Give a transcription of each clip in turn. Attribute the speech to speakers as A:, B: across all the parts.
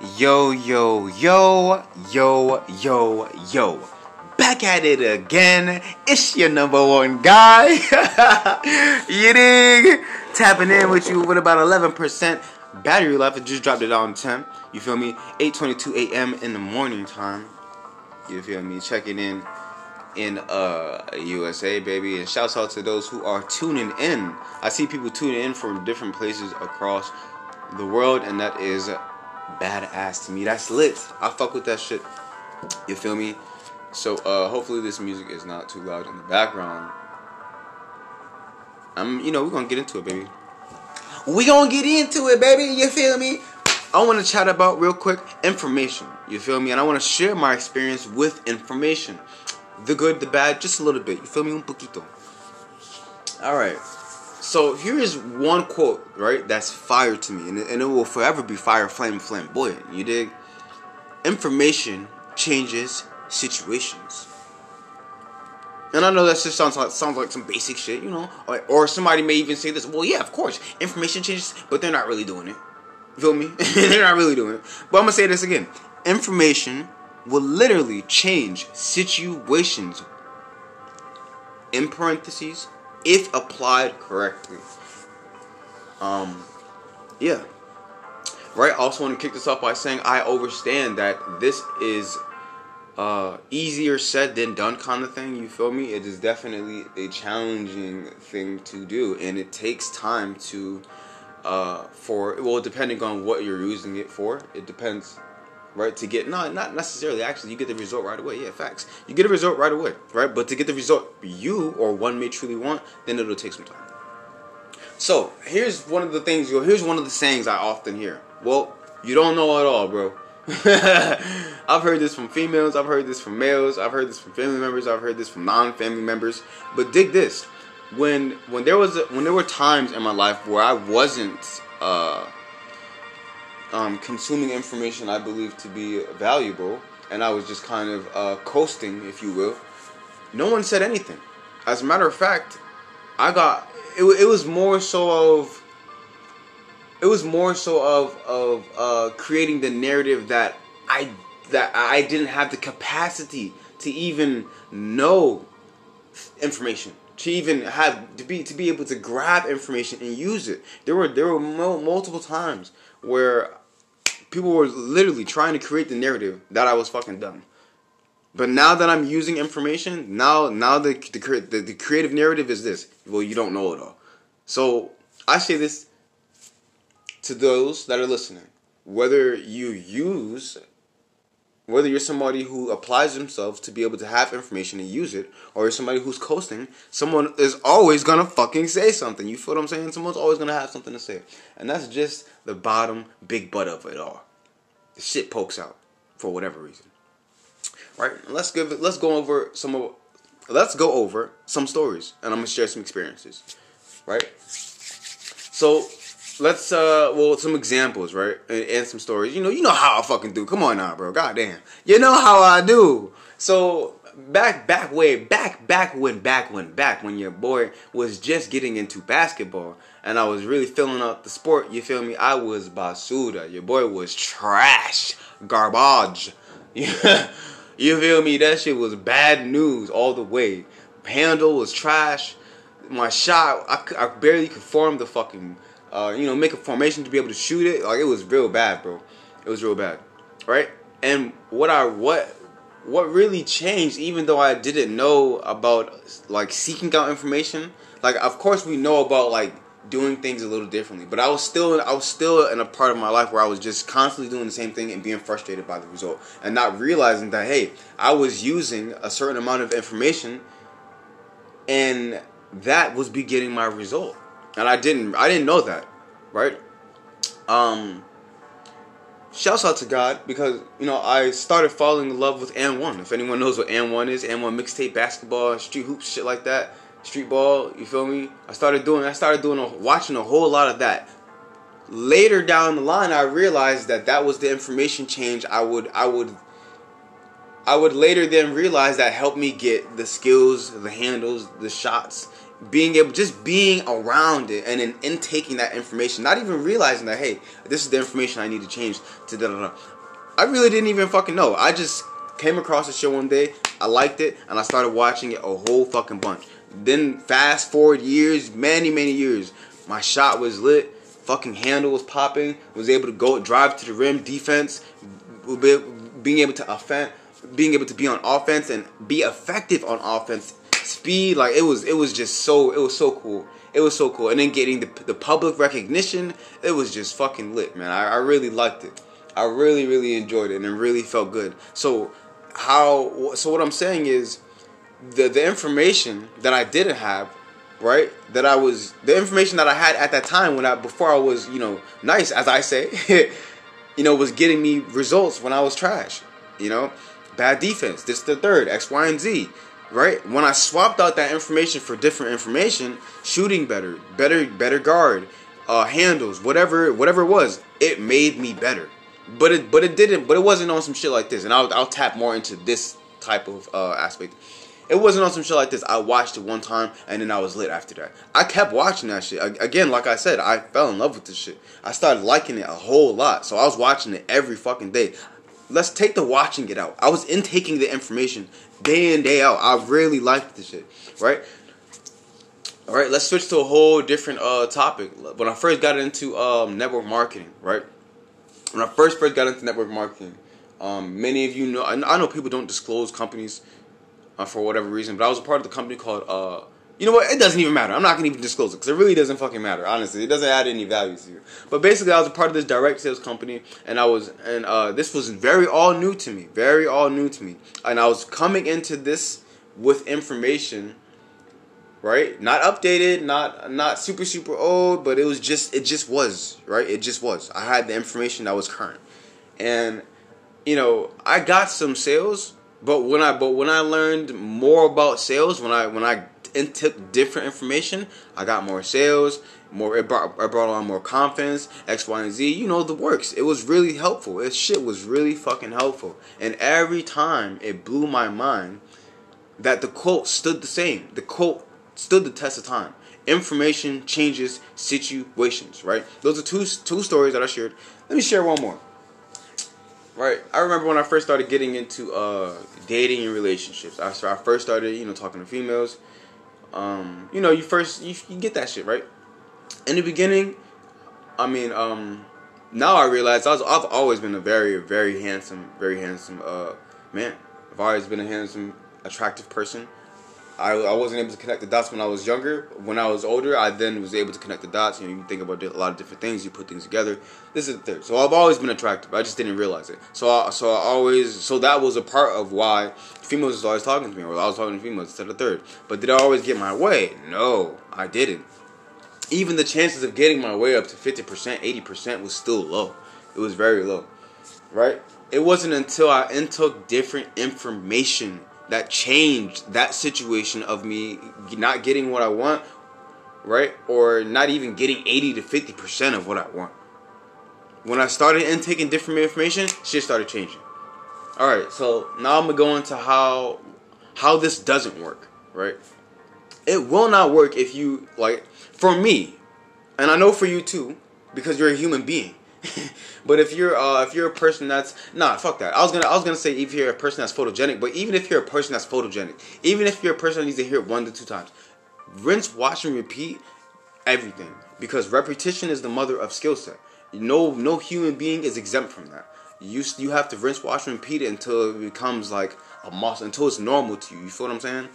A: Yo, yo, yo, yo, yo, yo. Back at it again. It's your number one guy. you dig? Tapping in with you with about 11% battery life. I just dropped it down 10. You feel me? 8.22 a.m. in the morning time. You feel me? Checking in in uh USA, baby. And shouts out to those who are tuning in. I see people tuning in from different places across the world, and that is badass to me. That's lit. I fuck with that shit. You feel me? So uh hopefully this music is not too loud in the background. I'm you know, we're gonna get into it, baby. We gonna get into it, baby. You feel me? I want to chat about real quick information. You feel me? And I want to share my experience with information. The good, the bad, just a little bit. You feel me? Un poquito. All right. So here is one quote, right? That's fire to me, and it, and it will forever be fire, flame, flamboyant. You dig? Information changes situations. And I know that just sounds like sounds like some basic shit, you know. Or, or somebody may even say this. Well, yeah, of course, information changes, but they're not really doing it. Feel me? they're not really doing it. But I'm gonna say this again. Information will literally change situations. In parentheses, if applied correctly. Um, yeah. Right. Also want to kick this off by saying I understand that this is uh, easier said than done kind of thing. You feel me? It is definitely a challenging thing to do, and it takes time to uh, for well, depending on what you're using it for. It depends right? To get no, not necessarily. Actually, you get the result right away. Yeah, facts. You get a result right away, right? But to get the result you or one may truly want, then it'll take some time. So here's one of the things. Here's one of the sayings I often hear. Well, you don't know at all, bro. I've heard this from females. I've heard this from males. I've heard this from family members. I've heard this from non-family members. But dig this: when when there was a, when there were times in my life where I wasn't. Uh, um, consuming information I believe to be valuable, and I was just kind of uh, coasting, if you will. No one said anything. As a matter of fact, I got it. It was more so of. It was more so of of uh, creating the narrative that I that I didn't have the capacity to even know information to even have to be to be able to grab information and use it. There were there were multiple times where people were literally trying to create the narrative that I was fucking dumb. But now that I'm using information, now now the the, the, the creative narrative is this. Well, you don't know it all. So I say this to those that are listening. Whether you use whether you're somebody who applies themselves to be able to have information and use it, or you're somebody who's coasting, someone is always gonna fucking say something. You feel what I'm saying? Someone's always gonna have something to say. And that's just the bottom big butt of it all. The shit pokes out for whatever reason. Right? Let's give it let's go over some of let's go over some stories and I'm gonna share some experiences. Right? So let's uh well some examples right? And, and, some stories. You know you know how i fucking do. Come on now bro. God damn you know how i do. So back back way back back when back when back when your boy was just getting into basketball and i was really filling out the sport you feel me? I was basura your boy was trash. Garbage. You feel me? That shit was bad news all the way. Handle was trash. My shot i, I barely could form the fucking uh, you know, make a formation to be able to shoot it. Like it was real bad, bro. It was real bad, right? And what I what what really changed, even though I didn't know about like seeking out information. Like, of course, we know about like doing things a little differently, but I was still I was still in a part of my life where I was just constantly doing the same thing and being frustrated by the result, and not realizing that hey, I was using a certain amount of information, and that was beginning my result and I didn't I didn't know that, right? Um, shouts out to God because you know I started falling in love with AND1. If anyone knows what AND1 is, AND1 mixtape basketball, street hoops, shit like that, street ball. You feel me? I started doing I started doing a, watching a whole lot of that. Later down the line, I realized that that was the information change I would I would I would later then realize that helped me get the skills, the handles, the shots, being able just being around it and then intaking that information not even realizing that hey this is the information i need to change to da da da. I really didn't even fucking know. I just came across the show one day i liked it and i started watching it a whole fucking bunch. Then fast forward years many many years my shot was lit fucking handle was popping was able to go drive to the rim defense being able to offend being able to be on offense and be effective on offense speed like it was it was just so it was so cool. It was so cool. And then getting the, the public recognition it was just fucking lit man. I, I really liked it. I really really enjoyed it and it really felt good. So how so what i'm saying is the the information that i didn't have right that i was the information that i had at that time when i before i was you know nice as i say you know was getting me results when i was trash you know? Bad defense this the third x y and z right? When I swapped out that information for different information, shooting better, better, better guard, uh, handles, whatever, whatever it was, it made me better. But it, but it didn't. But it wasn't on some shit like this. And I'll, I'll tap more into this type of uh, aspect. It wasn't on some shit like this. I watched it one time and then I was lit after that. I kept watching that shit. Again, like I said, I fell in love with this shit. I started liking it a whole lot. So I was watching it every fucking day let's take the watching it out. I was intaking the information day in day out. I really liked this shit, right? All right, let's switch to a whole different uh, topic. When I first got into um, network marketing, right? When I first first got into network marketing, um, many of you know. I know people don't disclose companies uh, for whatever reason, but I was a part of the company called uh, you know what? It doesn't even matter. I'm not gonna even disclose it because it really doesn't fucking matter. Honestly, it doesn't add any value to you. But basically, I was a part of this direct sales company, and I was, and uh, this was very all new to me, very all new to me, and I was coming into this with information, right? Not updated, not not super super old, but it was just it just was right. It just was. I had the information that was current, and you know I got some sales, but when I but when I learned more about sales, when I when I and took different information. I got more sales, more it brought, it brought on more confidence, X, Y, and Z. You know the works. It was really helpful. This shit was really fucking helpful. And every time it blew my mind that the quote stood the same. The quote stood the test of time. Information changes situations, right? Those are two two stories that I shared. Let me share one more. Right, I remember when I first started getting into uh, dating and relationships. I, I first started, you know, talking to females um, you know, you first you, you get that shit right. In the beginning, I mean, um, now I realize I was, I've always been a very, very handsome, very handsome uh, man. I've always been a handsome, attractive person. I, I wasn't able to connect the dots when I was younger. When I was older, I then was able to connect the dots. You know, you think about a lot of different things. You put things together. This is the third. So I've always been attractive. I just didn't realize it. So I, so I always so that was a part of why females was always talking to me, or I was talking to females instead of third. But did I always get my way? No, I didn't. Even the chances of getting my way up to fifty percent, eighty percent was still low. It was very low, right? It wasn't until I intook different information that changed that situation of me not getting what I want, right? Or not even getting 80 to 50% of what I want. When I started intaking different information, shit started changing. All right, so now I'm gonna go into how how this doesn't work, right? It will not work if you like for me, and I know for you too, because you're a human being. but if you're uh, if you're a person that's nah, fuck that. I was gonna I was gonna say if you're a person that's photogenic, but even if you're a person that's photogenic, even if you're a person that needs to hear it one to two times, rinse, wash, and repeat everything because repetition is the mother of skill set. No no human being is exempt from that. You you have to rinse, wash, and repeat it until it becomes like a muscle, until it's normal to you. You feel what I'm saying?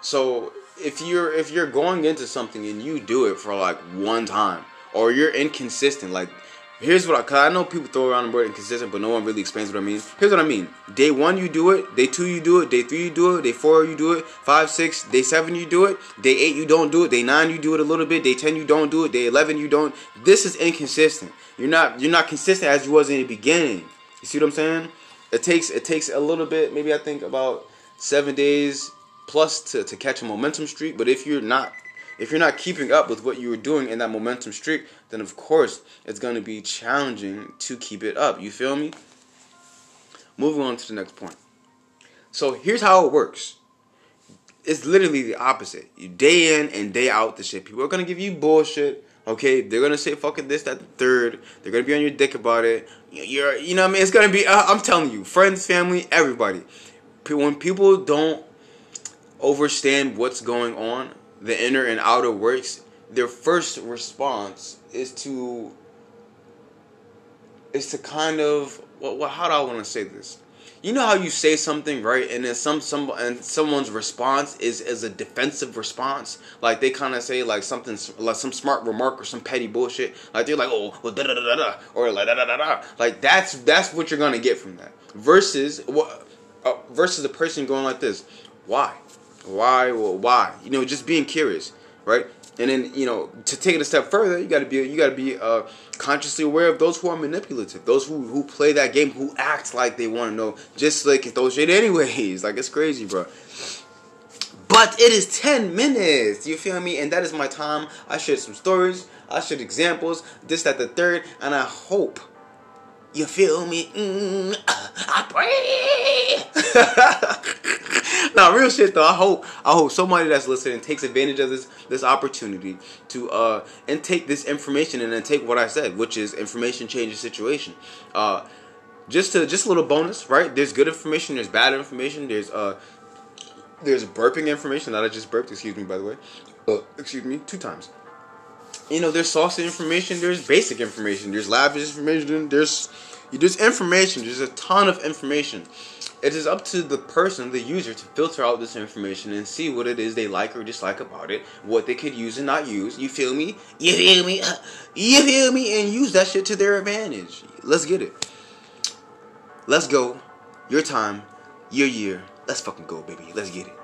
A: So if you're if you're going into something and you do it for like one time or you're inconsistent like Here's what I, cause I know people throw around the word inconsistent, but no one really explains what I mean. Here's what I mean. Day one, you do it. Day two, you do it. Day three, you do it. Day four, you do it. Five, six, day seven, you do it. Day eight, you don't do it. Day nine, you do it a little bit. Day ten, you don't do it. Day eleven, you don't. This is inconsistent. You're not, you're not consistent as you was in the beginning. You see what I'm saying? It takes, it takes a little bit. Maybe I think about seven days plus to, to catch a momentum streak. But if you're not if you're not keeping up with what you were doing in that momentum streak, then of course it's going to be challenging to keep it up. You feel me? Moving on to the next point. So here's how it works. it's literally the opposite. You day in and day out the shit. People are gonna give you bullshit. Okay, they're gonna say fucking this, that, the third. They're gonna be on your dick about it. You're, you know, what I mean, it's gonna be. Uh, I'm telling you, friends, family, everybody. When people don't understand what's going on, the inner and outer works, their first response is to is to kind of well, well how do I want to say this? You know how you say something right, and then some some and someone's response is is a defensive response. Like they kind of say like something like some smart remark or some petty bullshit. Like they're like oh well da da da da or like da da da da. Like that's that's what you're gonna get from that. Versus what uh, versus the person going like this. Why? Why? Well, why? You know, just being curious, right? And then you know, to take it a step further, you got to be you got to be uh, consciously aware of those who are manipulative, those who who play that game, who act like they want to know, just like throw shit anyways. Like it's crazy, bro. But it is 10 minutes. You feel me? And that is my time. I shared some stories. I shared examples. This, that, the third. And I hope you feel me? Mm, I pray. now, real shit though. I hope I hope somebody that's listening takes advantage of this this opportunity to uh and take this information and then take what I said, which is information changes situation. Uh, just to just a little bonus, right? There's good information. There's bad information. There's uh there's burping information that I just burped. Excuse me, by the way. Uh, excuse me, two times you know, there's saucy information, there's basic information, there's lavish information, there's there's information, there's a ton of information. It is up to the person, the user, to filter out this information and see what it is they like or dislike about it, what they could use and not use. You feel me? You feel me? You feel me? And use that shit to their advantage. Let's get it. Let's go. Your time, your year. Let's fucking go, baby. Let's get it.